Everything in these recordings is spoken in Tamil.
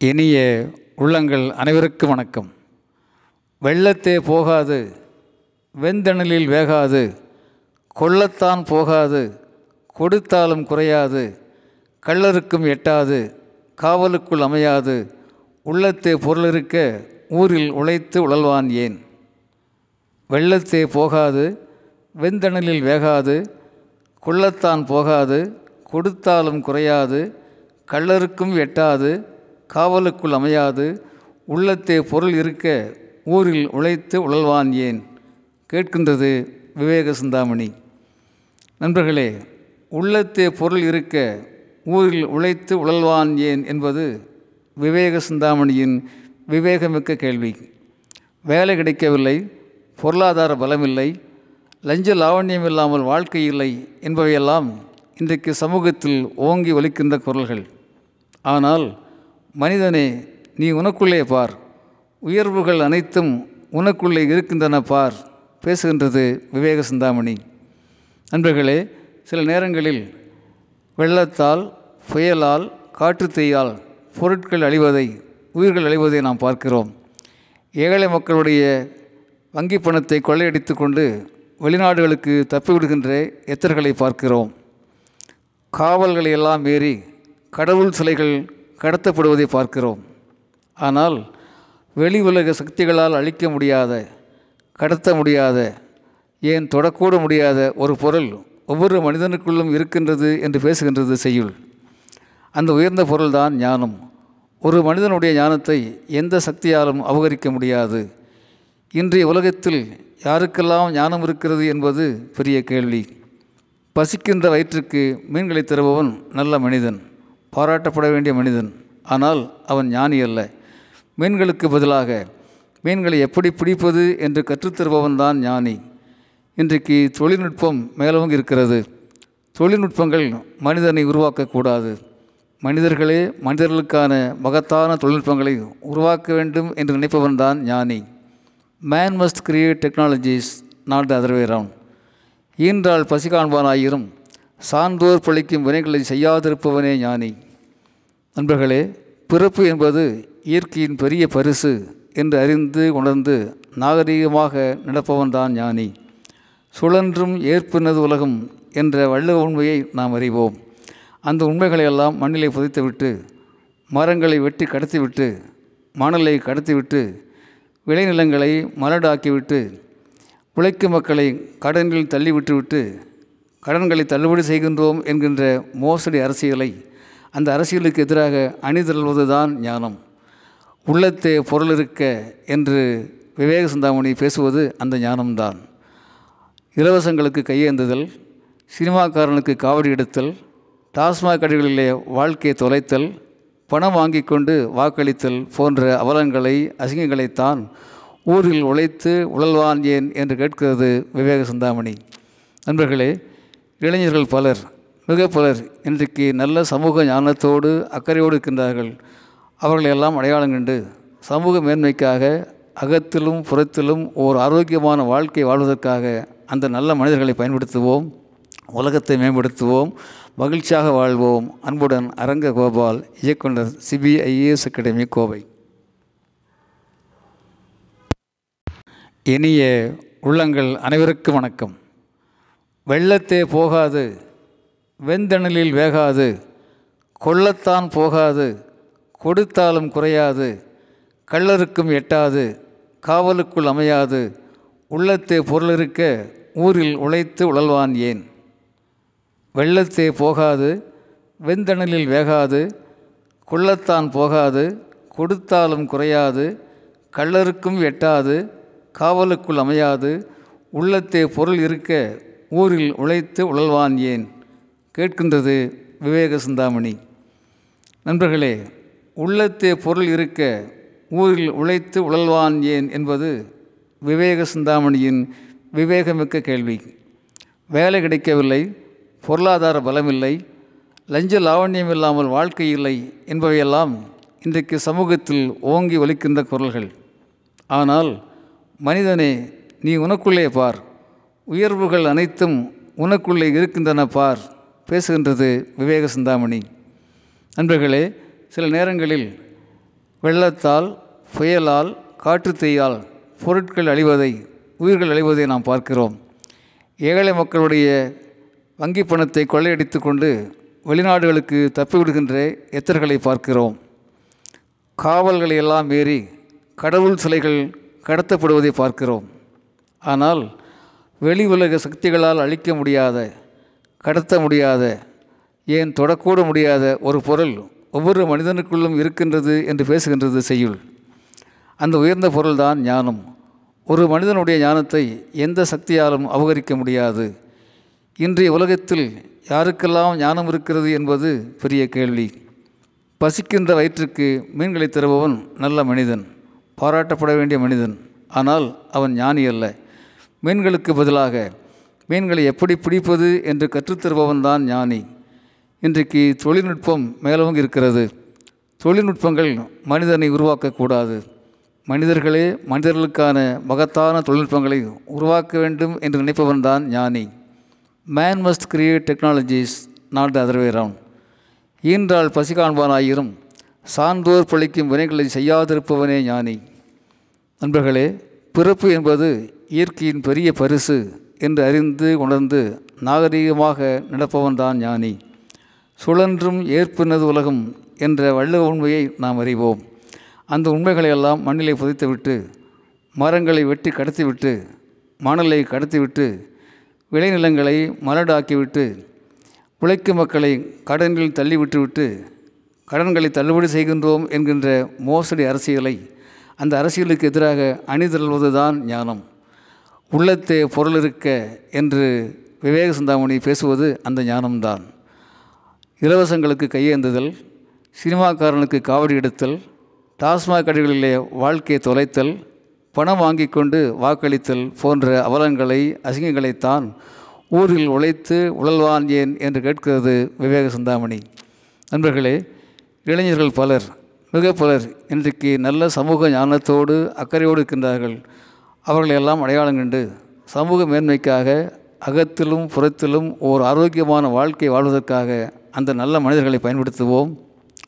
இனிய உள்ளங்கள் அனைவருக்கும் வணக்கம். வெள்ளத்தே போகாது வெந்தணலில் வேகாது கொள்ளத்தான் போகாது கொடுத்தாலும் குறையாது கள்ளருக்கும் எட்டாது காவலுக்குள் அமையாது உள்ளத்தே பொருளிருக்க ஊரில் உழைத்து உழல்வான் ஏன்? வெள்ளத்தே போகாது வெந்தணலில் வேகாது கொள்ளத்தான் போகாது கொடுத்தாலும் குறையாது கள்ளருக்கும் எட்டாது காவலுக்குள் அமையாது உள்ளத்தே பொருள் இருக்க ஊரில் உழைத்து உழல்வான் ஏன்? கேட்கின்றது விவேக சிந்தாமணி. நண்பர்களே உள்ளத்தே பொருள் இருக்க ஊரில் உழைத்து உழல்வான் ஏன் என்பது விவேக சிந்தாமணியின் விவேகமிக்க கேள்வி. வேலை கிடைக்கவில்லை பொருளாதார பலமில்லை லஞ்ச லாவண்யம் இல்லாமல் வாழ்க்கை இல்லை என்பவையெல்லாம் இன்றைக்கு சமூகத்தில் ஓங்கி ஒலிக்கின்ற குரல்கள். ஆனால் மனிதனே நீ உனக்குள்ளே பார். உயர்வுகள் அனைத்தும் உனக்குள்ளே இருக்கின்றன பார் பேசுகின்றது விவேக சிந்தாமணி. நண்பர்களே சில நேரங்களில் வெள்ளத்தால் புயலால் காற்றுத்தீயால் பொருட்கள் அழிவதை உயிர்கள் அழிவதை நாம் பார்க்கிறோம். ஏழை மக்களுடைய வங்கி பணத்தை கொள்ளையடித்து கொண்டு வெளிநாடுகளுக்கு தப்பிவிடுகின்ற எத்தர்களை பார்க்கிறோம். காவல்களை எல்லாம் மீறி கடவுள் சிலைகள் கடத்தப்படுவதை பார்க்கிறோம். ஆனால் வெளி உலக சக்திகளால் அழிக்க முடியாத கடத்த முடியாத ஏன் தொடக்கூட முடியாத ஒரு பொருள் ஒவ்வொரு மனிதனுக்குள்ளும் இருக்கின்றது என்று பேசுகின்றது செய்யுள். அந்த உயர்ந்த பொருள்தான் ஞானம். ஒரு மனிதனுடைய ஞானத்தை எந்த சக்தியாலும் அபகரிக்க முடியாது. இன்றைய உலகத்தில் யாருக்கெல்லாம் ஞானம் இருக்கிறது என்பது பெரிய கேள்வி. பசிக்கின்ற வயிற்றுக்கு மீன்களை தருபவன் நல்ல மனிதன். பாராட்டப்பட வேண்டிய மனிதன். ஆனால் அவன் ஞானி அல்ல. மீன்களுக்கு பதிலாக மீன்களை எப்படி பிடிப்பது என்று கற்றுத்தருபவன் தான் ஞானி. இன்றைக்கு தொழில்நுட்பம் மேலவும் இருக்கிறது. தொழில்நுட்பங்கள் மனிதனை உருவாக்கக்கூடாது மனிதர்களே மனிதர்களுக்கான மகத்தான தொழில்நுட்பங்களை உருவாக்க வேண்டும் என்று நினைப்பவன் தான் ஞானி. Man must create technologies not the other round ஈன்றால் பசி காண்பானாயிரும் சான்றோர் பழிக்கும் வினைகளை செய்யாதிருப்பவனே ஞானி. நண்பர்களே பிறப்பு என்பது இயற்கையின் பெரிய பரிசு என்று அறிந்து உணர்ந்து நாகரீகமாக நடப்பவன்தான் ஞானி. சுழன்றும் ஏற்பினது உலகம் என்ற வள்ளுவ உண்மையை நாம் அறிவோம். அந்த உண்மைகளையெல்லாம் மண்ணிலே புதைத்துவிட்டு மரங்களை வெட்டி கடத்திவிட்டு மணலை கடத்திவிட்டு விளைநிலங்களை மலடாக்கிவிட்டு உழைக்கும் மக்களை கடனில் தள்ளிவிட்டுவிட்டு கடன்களை தள்ளுபடி செய்கின்றோம் என்கின்ற மோசடி அரசியலை அந்த அரசியலுக்கு எதிராக அணிதிரள்வது தான் ஞானம். உள்ளத்தே பொருள் இருக்க என்று விவேக சிந்தாமணி பேசுவது அந்த ஞானம்தான். இலவசங்களுக்கு கையேந்துதல் சினிமாக்காரனுக்கு காவடி எடுத்தல் டாஸ்மாக் கடைகளிலே வாழ்க்கையை தொலைத்தல் பணம் வாங்கி கொண்டு வாக்களித்தல் போன்ற அவலங்களை அசிங்கங்களைத்தான் ஊரில் உழைத்து உழல்வான் ஏன் என்று கேட்கிறது விவேக சிந்தாமணி. நண்பர்களே இளைஞர்கள் பலர் மிக பலர் இன்றைக்கு நல்ல சமூக ஞானத்தோடு அக்கறையோடு இருக்கின்றார்கள். அவர்களையெல்லாம் அடையாளம் கண்டு சமூக மேன்மைக்காக அகத்திலும் புறத்திலும் ஓர் ஆரோக்கியமான வாழ்க்கை வாழ்வதற்காக அந்த நல்ல மனிதர்களை பயன்படுத்துவோம். உலகத்தை மேம்படுத்துவோம். மகிழ்ச்சியாக வாழ்வோம். அன்புடன் அரங்க கோபால் இயக்குனர் சிபிஐஏஎஸ் அகாடமி கோவை. இனிய உள்ளங்கள் அனைவருக்கும் வணக்கம். வெள்ளத்தே போகாது. வெந்தணலில் வேகாது கொள்ளத்தான் போகாது கொடுத்தாலும் குறையாது கள்ளருக்கும் எட்டாது காவலுக்குள் அமையாது உள்ளத்தே பொருள் இருக்க ஊரில் உழைத்து உழல்வான் ஏன்? வெள்ளத்தே போகாது வெந்தணலில் வேகாது கொள்ளத்தான் போகாது கொடுத்தாலும் குறையாது கள்ளருக்கும் எட்டாது காவலுக்குள் அமையாது உள்ளத்தே பொருள் இருக்க ஊரில் உழைத்து உழல்வான் ஏன்? கேட்கின்றது விவேக சிந்தாமணி. நண்பர்களே உள்ளத்தே பொருள் இருக்க ஊரில் உழைத்து உழல்வான் ஏன் என்பது விவேக சிந்தாமணியின் விவேகமிக்க கேள்வி. வேலை கிடைக்கவில்லை பொருளாதார பலமில்லை லஞ்ச லாவண்யம் இல்லாமல் வாழ்க்கை இல்லை என்பவையெல்லாம் இன்றைக்கு சமூகத்தில் ஓங்கி ஒலிக்கின்ற குரல்கள். ஆனால் மனிதனே நீ உனக்குள்ளே பார். உயர்வுகள் அனைத்தும் உனக்குள்ளே இருக்கின்றன பார். பேசுகின்றது விவேக சிந்தாமணி. நண்பர்களே சில நேரங்களில் வெள்ளத்தால் புயலால் காற்றுத்தீயால் பொருட்கள் அழிவதை உயிர்கள் அழிவதை நாம் பார்க்கிறோம். ஏழை மக்களுடைய வங்கி பணத்தை கொள்ளையடித்து கொண்டு வெளிநாடுகளுக்கு தப்பிவிடுகின்ற எத்தர்களை பார்க்கிறோம். காவல்களை எல்லாம் மீறி கடவுள் சிலைகள் கடத்தப்படுவதை பார்க்கிறோம். ஆனால் வெளி உலக சக்திகளால் அழிக்க முடியாத கடத்த முடியாத ஏன் தொடக்கூட முடியாத ஒரு பொருள் ஒவ்வொரு மனிதனுக்குள்ளும் இருக்கின்றது என்று பேசுகின்றது செய்யுள். அந்த உயர்ந்த பொருள்தான் ஞானம். ஒரு மனிதனுடைய ஞானத்தை எந்த சக்தியாலும் அபகரிக்க முடியாது. இன்றைய உலகத்தில் யாருக்கெல்லாம் ஞானம் இருக்கிறது என்பது பெரிய கேள்வி. பசிக்கின்ற வயிற்றுக்கு மீன்களை தருபவன் நல்ல மனிதன் பாராட்டப்பட வேண்டிய மனிதன். ஆனால் அவன் ஞானி அல்ல. மீன்களுக்கு பதிலாக மீன்களை எப்படி பிடிப்பது என்று கற்றுத்தருபவன் தான் ஞானி. இன்றைக்கு தொழில்நுட்பம் மேலவும் இருக்கிறது. தொழில்நுட்பங்கள் மனிதனை உருவாக்கக்கூடாது. மனிதர்களே மனிதர்களுக்கான மகத்தான தொழில்நுட்பங்களை உருவாக்க வேண்டும் என்று நினைப்பவன் தான் ஞானி. Man must create technologies not the other round ஈன்றால் பசி காண்பானாயிரும் சான்றோர் பழிக்கும் வினைகளை செய்யாதிருப்பவனே ஞானி. நண்பர்களே பிறப்பு என்பது இயற்கையின் பெரிய பரிசு. என்று அறிந்து உணர்ந்து நாகரீகமாக நடப்பவன்தான் ஞானி. சுழன்றும் ஏற்பினது உலகம் என்ற வள்ளுவ உண்மையை நாம் அறிவோம். அந்த உண்மைகளை எல்லாம் புதைத்துவிட்டு மரங்களை வெட்டி கடத்திவிட்டு மணலை கடத்திவிட்டு விளைநிலங்களை மலடாக்கிவிட்டு உழைக்கும் மக்களை கடனில் தள்ளிவிட்டுவிட்டு கடன்களை தள்ளுபடி செய்கின்றோம் என்கின்ற மோசடி அரசியலை அந்த அரசியலுக்கு எதிராக அணிதிரள்வது தான் ஞானம். உள்ளத்தே பொருள் இருக்க என்று விவேக சிந்தாமணி பேசுவது அந்த ஞானம்தான். இலவசங்களுக்கு கையேந்துதல் சினிமாக்காரனுக்கு காவடி எடுத்தல் டாஸ்மாக் கடைகளிலே வாழ்க்கையை தொலைத்தல் பணம் வாங்கி கொண்டு வாக்களித்தல் போன்ற அவலங்களை அசிங்கங்களைத்தான் ஊரில் உழைத்து உழல்வான் ஏன் என்று கேட்கிறது விவேக சிந்தாமணி. நண்பர்களே இளைஞர்கள் பலர் மிக பலர் இன்றைக்கு நல்ல சமூக ஞானத்தோடு அக்கறையோடு இருக்கின்றார்கள். அவர்களை எல்லாம் அடையாளம் கண்டு சமூக மேன்மைக்காக அகத்திலும் புறத்திலும் ஓர் ஆரோக்கியமான வாழ்க்கை வாழ்வதற்காக அந்த நல்ல மனிதர்களை பயன்படுத்துவோம்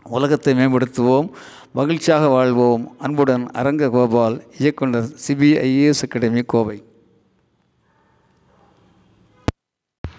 உலகத்தை மேம்படுத்துவோம் மகிழ்ச்சியாக வாழ்வோம். அன்புடன் அரங்க கோபால் இயக்குனர் சிபிஐஏஎஸ் அகாடமி கோவை.